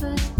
but